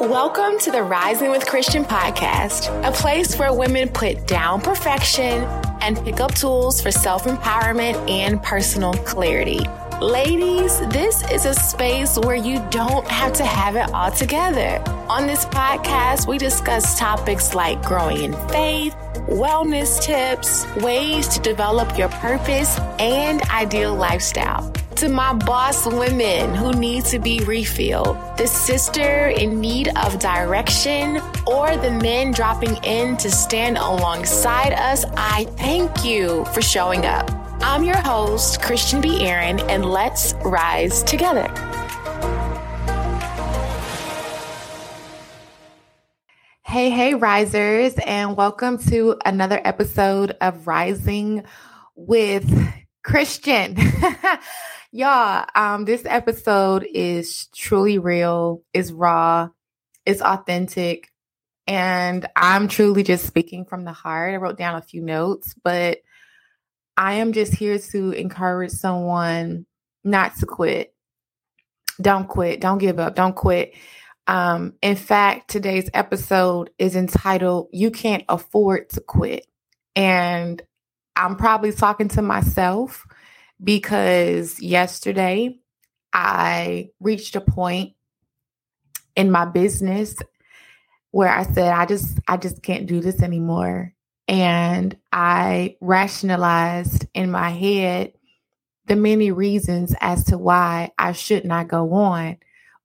Welcome to the Rising with Christian podcast, a place where women put down perfection and pick up tools for self empowerment and personal clarity. Ladies, this is a space where you don't have to have it all together. On this podcast, we discuss topics like growing in faith, wellness tips, ways to develop your purpose, and ideal lifestyle to my boss women who need to be refilled, the sister in need of direction, or the men dropping in to stand alongside us, I thank you for showing up. I'm your host, Christian B. Aaron, and let's rise together. Hey, hey, risers, and welcome to another episode of Rising with Christian. Y'all, um, this episode is truly real, is raw, it's authentic, and I'm truly just speaking from the heart. I wrote down a few notes, but I am just here to encourage someone not to quit. Don't quit. Don't give up. Don't quit. Um, in fact, today's episode is entitled You Can't Afford to Quit. And I'm probably talking to myself because yesterday I reached a point in my business where I said I just I just can't do this anymore. And I rationalized in my head the many reasons as to why I should not go on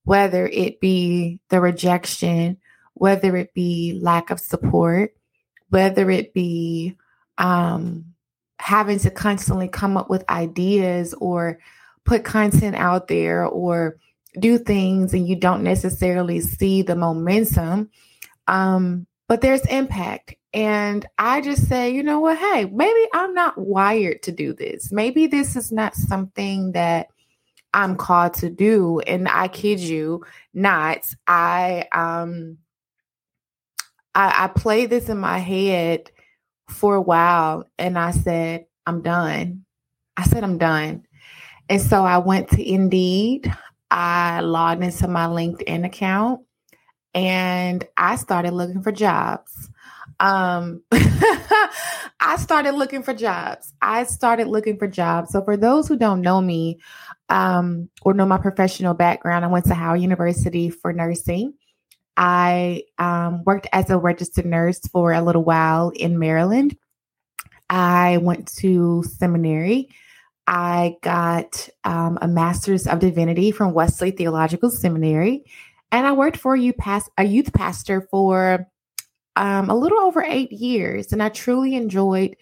whether it be the rejection whether it be lack of support whether it be um having to constantly come up with ideas or put content out there or do things and you don't necessarily see the momentum um, but there's impact. And i just say you know what? Hey maybe i'm not wired to do this. Maybe this is not something that i'm called to do and i kid you not i um i, I play this in my head for a while and I said, I'm done. I said, I'm done. And so I went to Indeed. I logged into my LinkedIn account and I started looking for jobs. Um, I started looking for jobs. I started looking for jobs. So for those who don't know me um, or know my professional background, I went to Howard University for nursing. I um, worked as a registered nurse for a little while in Maryland. I went to seminary. I got um, a master's of divinity from Wesley Theological Seminary, and I worked for a youth, past- a youth pastor for um, a little over eight years. And I truly enjoyed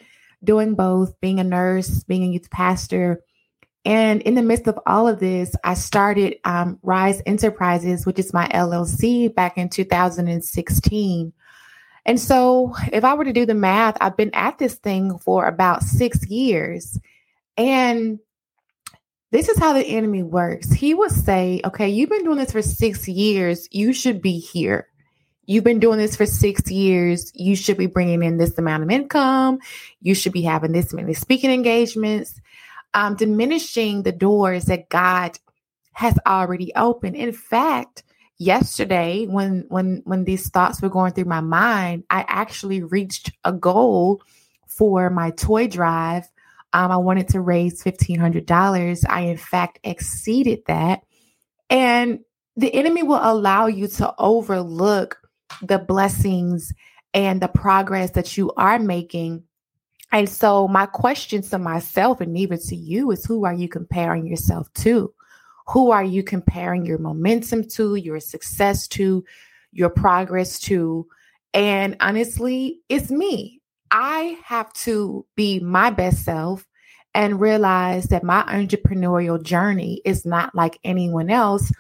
doing both being a nurse, being a youth pastor, and in the midst of all of this, I started um, Rise Enterprises, which is my LLC, back in 2016. And so, if I were to do the math, I've been at this thing for about six years. And this is how the enemy works. He would say, Okay, you've been doing this for six years. You should be here. You've been doing this for six years. You should be bringing in this amount of income. You should be having this many speaking engagements um, diminishing the doors that God has already opened. In fact, yesterday when when when these thoughts were going through my mind, I actually reached a goal for my toy drive. Um, I wanted to raise fifteen hundred dollars. I in fact exceeded that, and the enemy will allow you to overlook the blessings and the progress that you are making and so, my question to myself and even to you is who are you comparing yourself to? Who are you comparing your momentum to, your success to, your progress to? And honestly, it's me. I have to be my best self and realize that my entrepreneurial journey is not like anyone else.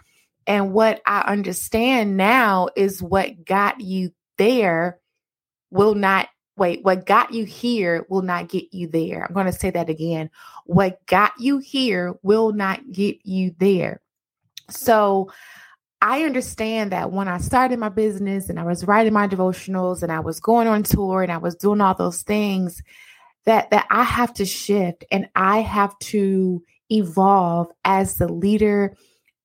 And what I understand now is what got you there will not wait, what got you here will not get you there. I'm going to say that again. What got you here will not get you there. So I understand that when I started my business and I was writing my devotionals and I was going on tour and I was doing all those things that that I have to shift and I have to evolve as the leader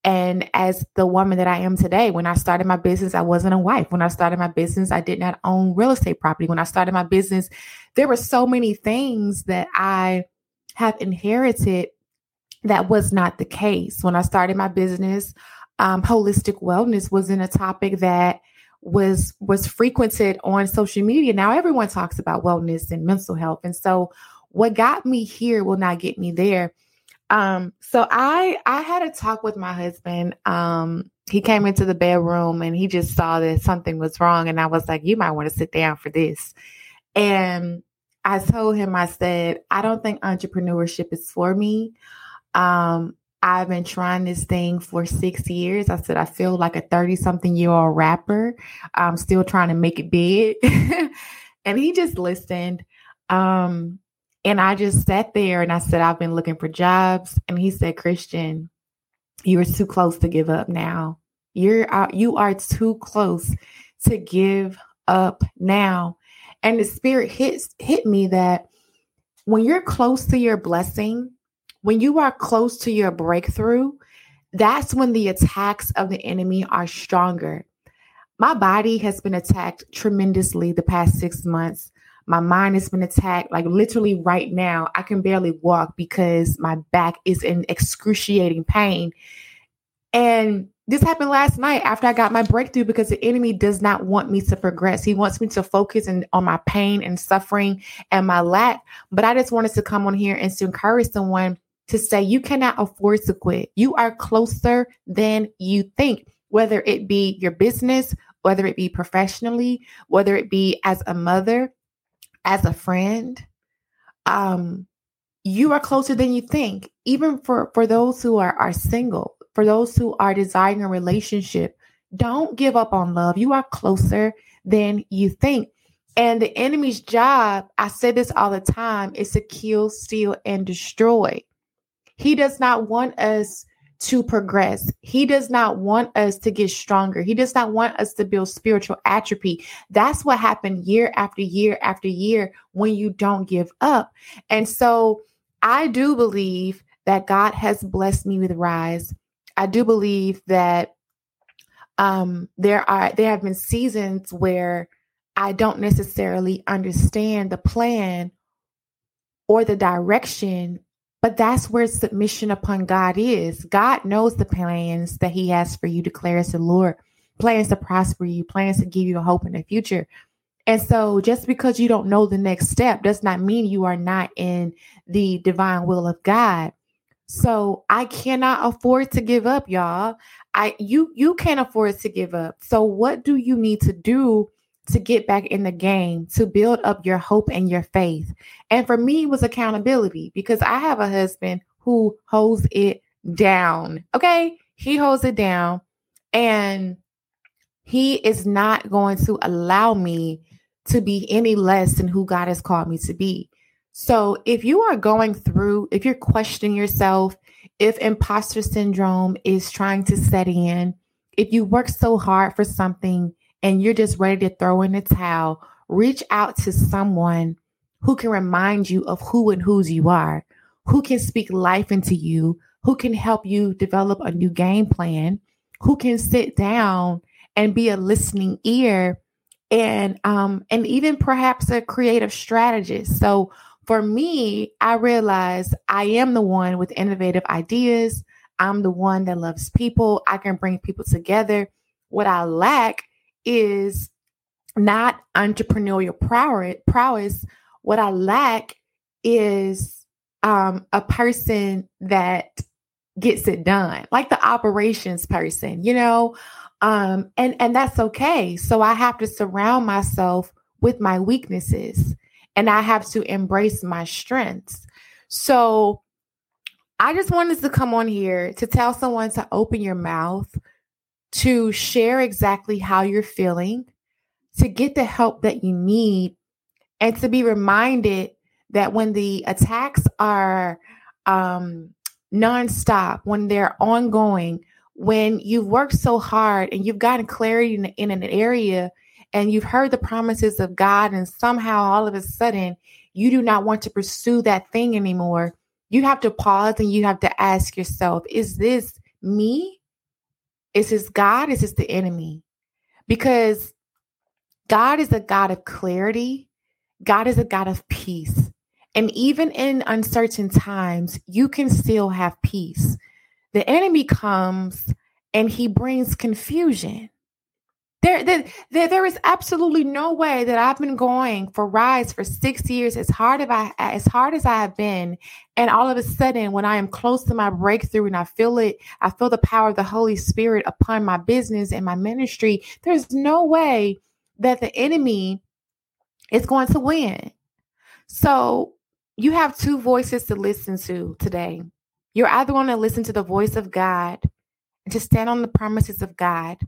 and as the woman that I am today, when I started my business, I wasn't a wife. When I started my business, I did not own real estate property. When I started my business, there were so many things that I have inherited that was not the case. When I started my business, um, holistic wellness wasn't a topic that was was frequented on social media. Now everyone talks about wellness and mental health, and so what got me here will not get me there. Um, so I I had a talk with my husband. Um, he came into the bedroom and he just saw that something was wrong, and I was like, "You might want to sit down for this." And I told him, I said, "I don't think entrepreneurship is for me." Um, I've been trying this thing for six years. I said, I feel like a 30 something year old rapper. I'm still trying to make it big. and he just listened. Um, and I just sat there and I said, I've been looking for jobs. And he said, Christian, you're too close to give up now. You're uh, you are too close to give up now. And the spirit hits hit me that when you're close to your blessing, when you are close to your breakthrough, that's when the attacks of the enemy are stronger. My body has been attacked tremendously the past six months. My mind has been attacked. Like literally right now, I can barely walk because my back is in excruciating pain. And this happened last night after I got my breakthrough because the enemy does not want me to progress. He wants me to focus in, on my pain and suffering and my lack. But I just wanted to come on here and to encourage someone to say you cannot afford to quit. You are closer than you think, whether it be your business, whether it be professionally, whether it be as a mother, as a friend, um, you are closer than you think. Even for for those who are are single, for those who are desiring a relationship, don't give up on love. You are closer than you think. And the enemy's job, I say this all the time, is to kill, steal, and destroy. He does not want us to progress. He does not want us to get stronger. He does not want us to build spiritual atrophy. That's what happened year after year after year when you don't give up. And so I do believe that God has blessed me with rise. I do believe that um, there are there have been seasons where I don't necessarily understand the plan or the direction but that's where submission upon God is. God knows the plans that He has for you, declares the Lord. Plans to prosper you, plans to give you a hope in the future. And so, just because you don't know the next step does not mean you are not in the divine will of God. So, I cannot afford to give up, y'all. I you you can't afford to give up. So, what do you need to do to get back in the game, to build up your hope and your faith. And for me, it was accountability because I have a husband who holds it down. Okay. He holds it down and he is not going to allow me to be any less than who God has called me to be. So if you are going through, if you're questioning yourself, if imposter syndrome is trying to set in, if you work so hard for something and you're just ready to throw in the towel, reach out to someone who can remind you of who and whose you are, who can speak life into you, who can help you develop a new game plan, who can sit down and be a listening ear and um and even perhaps a creative strategist. So for me, I realized I am the one with innovative ideas. I'm the one that loves people. I can bring people together. What I lack is not entrepreneurial prowess. What I lack is um, a person that gets it done, like the operations person, you know, um, and and that's okay. So I have to surround myself with my weaknesses, and I have to embrace my strengths. So I just wanted to come on here to tell someone to open your mouth to share exactly how you're feeling, to get the help that you need, and to be reminded that when the attacks are um, nonstop, when they're ongoing, when you've worked so hard and you've gotten clarity in, in an area and you've heard the promises of God, and somehow all of a sudden you do not want to pursue that thing anymore, you have to pause and you have to ask yourself, is this me? Is this God? Is this the enemy? Because God is a God of clarity. God is a God of peace. And even in uncertain times, you can still have peace. The enemy comes and he brings confusion. There, there, there, is absolutely no way that I've been going for Rise for six years as hard as I as hard as I have been, and all of a sudden, when I am close to my breakthrough and I feel it, I feel the power of the Holy Spirit upon my business and my ministry. There's no way that the enemy is going to win. So you have two voices to listen to today. You're either going to listen to the voice of God and to stand on the promises of God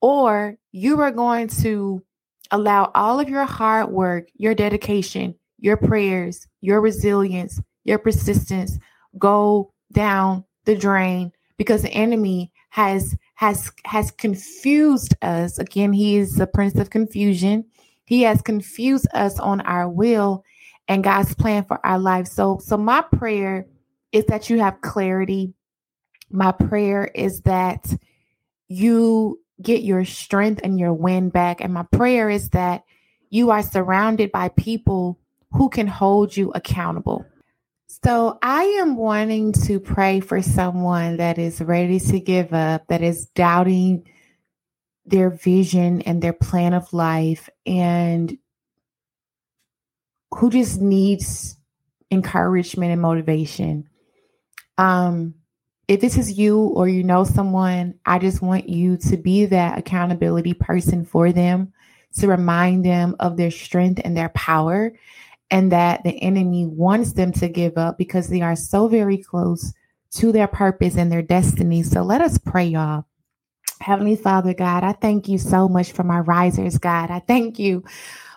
or you are going to allow all of your hard work, your dedication, your prayers, your resilience, your persistence go down the drain because the enemy has has has confused us. Again, he is the prince of confusion. He has confused us on our will and God's plan for our life. So so my prayer is that you have clarity. My prayer is that you get your strength and your wind back. And my prayer is that you are surrounded by people who can hold you accountable. So I am wanting to pray for someone that is ready to give up, that is doubting their vision and their plan of life, and who just needs encouragement and motivation. Um, if this is you or you know someone, I just want you to be that accountability person for them, to remind them of their strength and their power, and that the enemy wants them to give up because they are so very close to their purpose and their destiny. So let us pray, y'all. Heavenly Father, God, I thank you so much for my risers, God. I thank you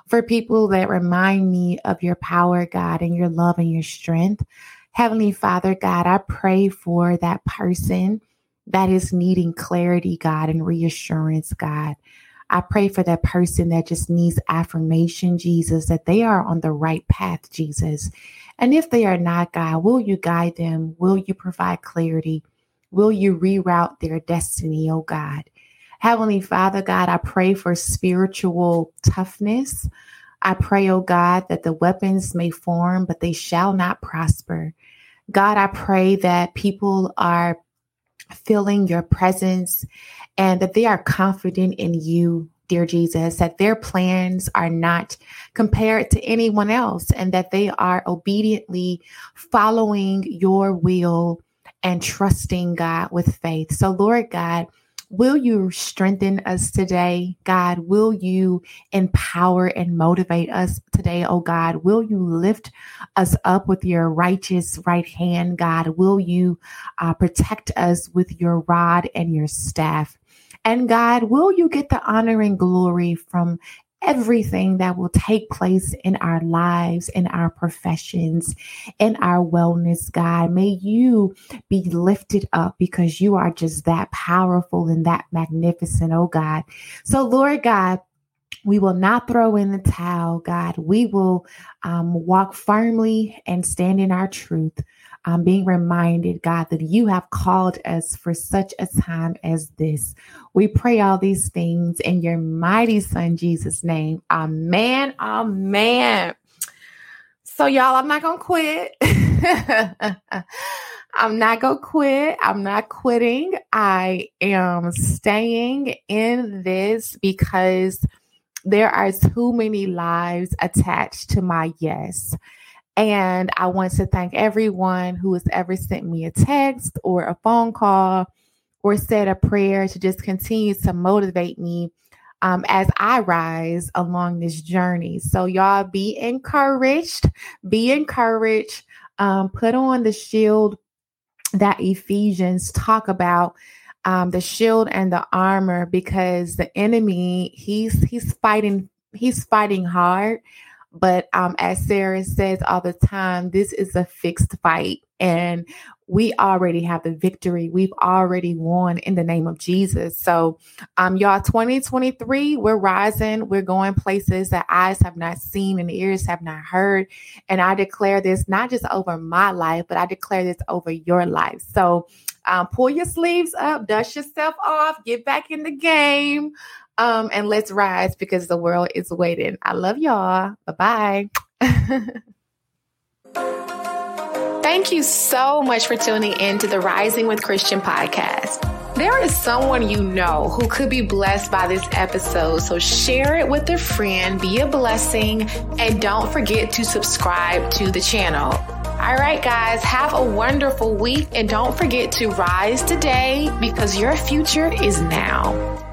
for people that remind me of your power, God, and your love and your strength. Heavenly Father, God, I pray for that person that is needing clarity, God, and reassurance, God. I pray for that person that just needs affirmation, Jesus, that they are on the right path, Jesus. And if they are not, God, will you guide them? Will you provide clarity? Will you reroute their destiny, oh God? Heavenly Father, God, I pray for spiritual toughness. I pray, oh God, that the weapons may form, but they shall not prosper. God, I pray that people are feeling your presence and that they are confident in you, dear Jesus, that their plans are not compared to anyone else and that they are obediently following your will and trusting God with faith. So, Lord God, Will you strengthen us today, God? Will you empower and motivate us today, oh God? Will you lift us up with your righteous right hand, God? Will you uh, protect us with your rod and your staff? And God, will you get the honor and glory from everything that will take place in our lives, in our professions, in our wellness, God. May you be lifted up because you are just that powerful and that magnificent, oh God. So, Lord God, we will not throw in the towel, God. We will um, walk firmly and stand in our truth um, being reminded, God, that you have called us for such a time as this. We pray all these things in your mighty Son, Jesus' name. Amen. Amen. So, y'all, I'm not going to quit. I'm not going to quit. I'm not quitting. I am staying in this because there are too many lives attached to my yes. And I want to thank everyone who has ever sent me a text or a phone call or said a prayer to just continue to motivate me um, as I rise along this journey. So, y'all be encouraged, be encouraged. Um, put on the shield that Ephesians talk about. Um, the shield and the armor because the enemy he's he's fighting he's fighting hard but um, as Sarah says all the time, this is a fixed fight. And we already have the victory. We've already won in the name of Jesus. So, um, y'all, 2023, we're rising. We're going places that eyes have not seen and ears have not heard. And I declare this not just over my life, but I declare this over your life. So, um, pull your sleeves up, dust yourself off, get back in the game, um, and let's rise because the world is waiting. I love y'all. Bye bye. Thank you so much for tuning in to the Rising with Christian podcast. There is someone you know who could be blessed by this episode, so share it with a friend, be a blessing, and don't forget to subscribe to the channel. All right, guys, have a wonderful week and don't forget to rise today because your future is now.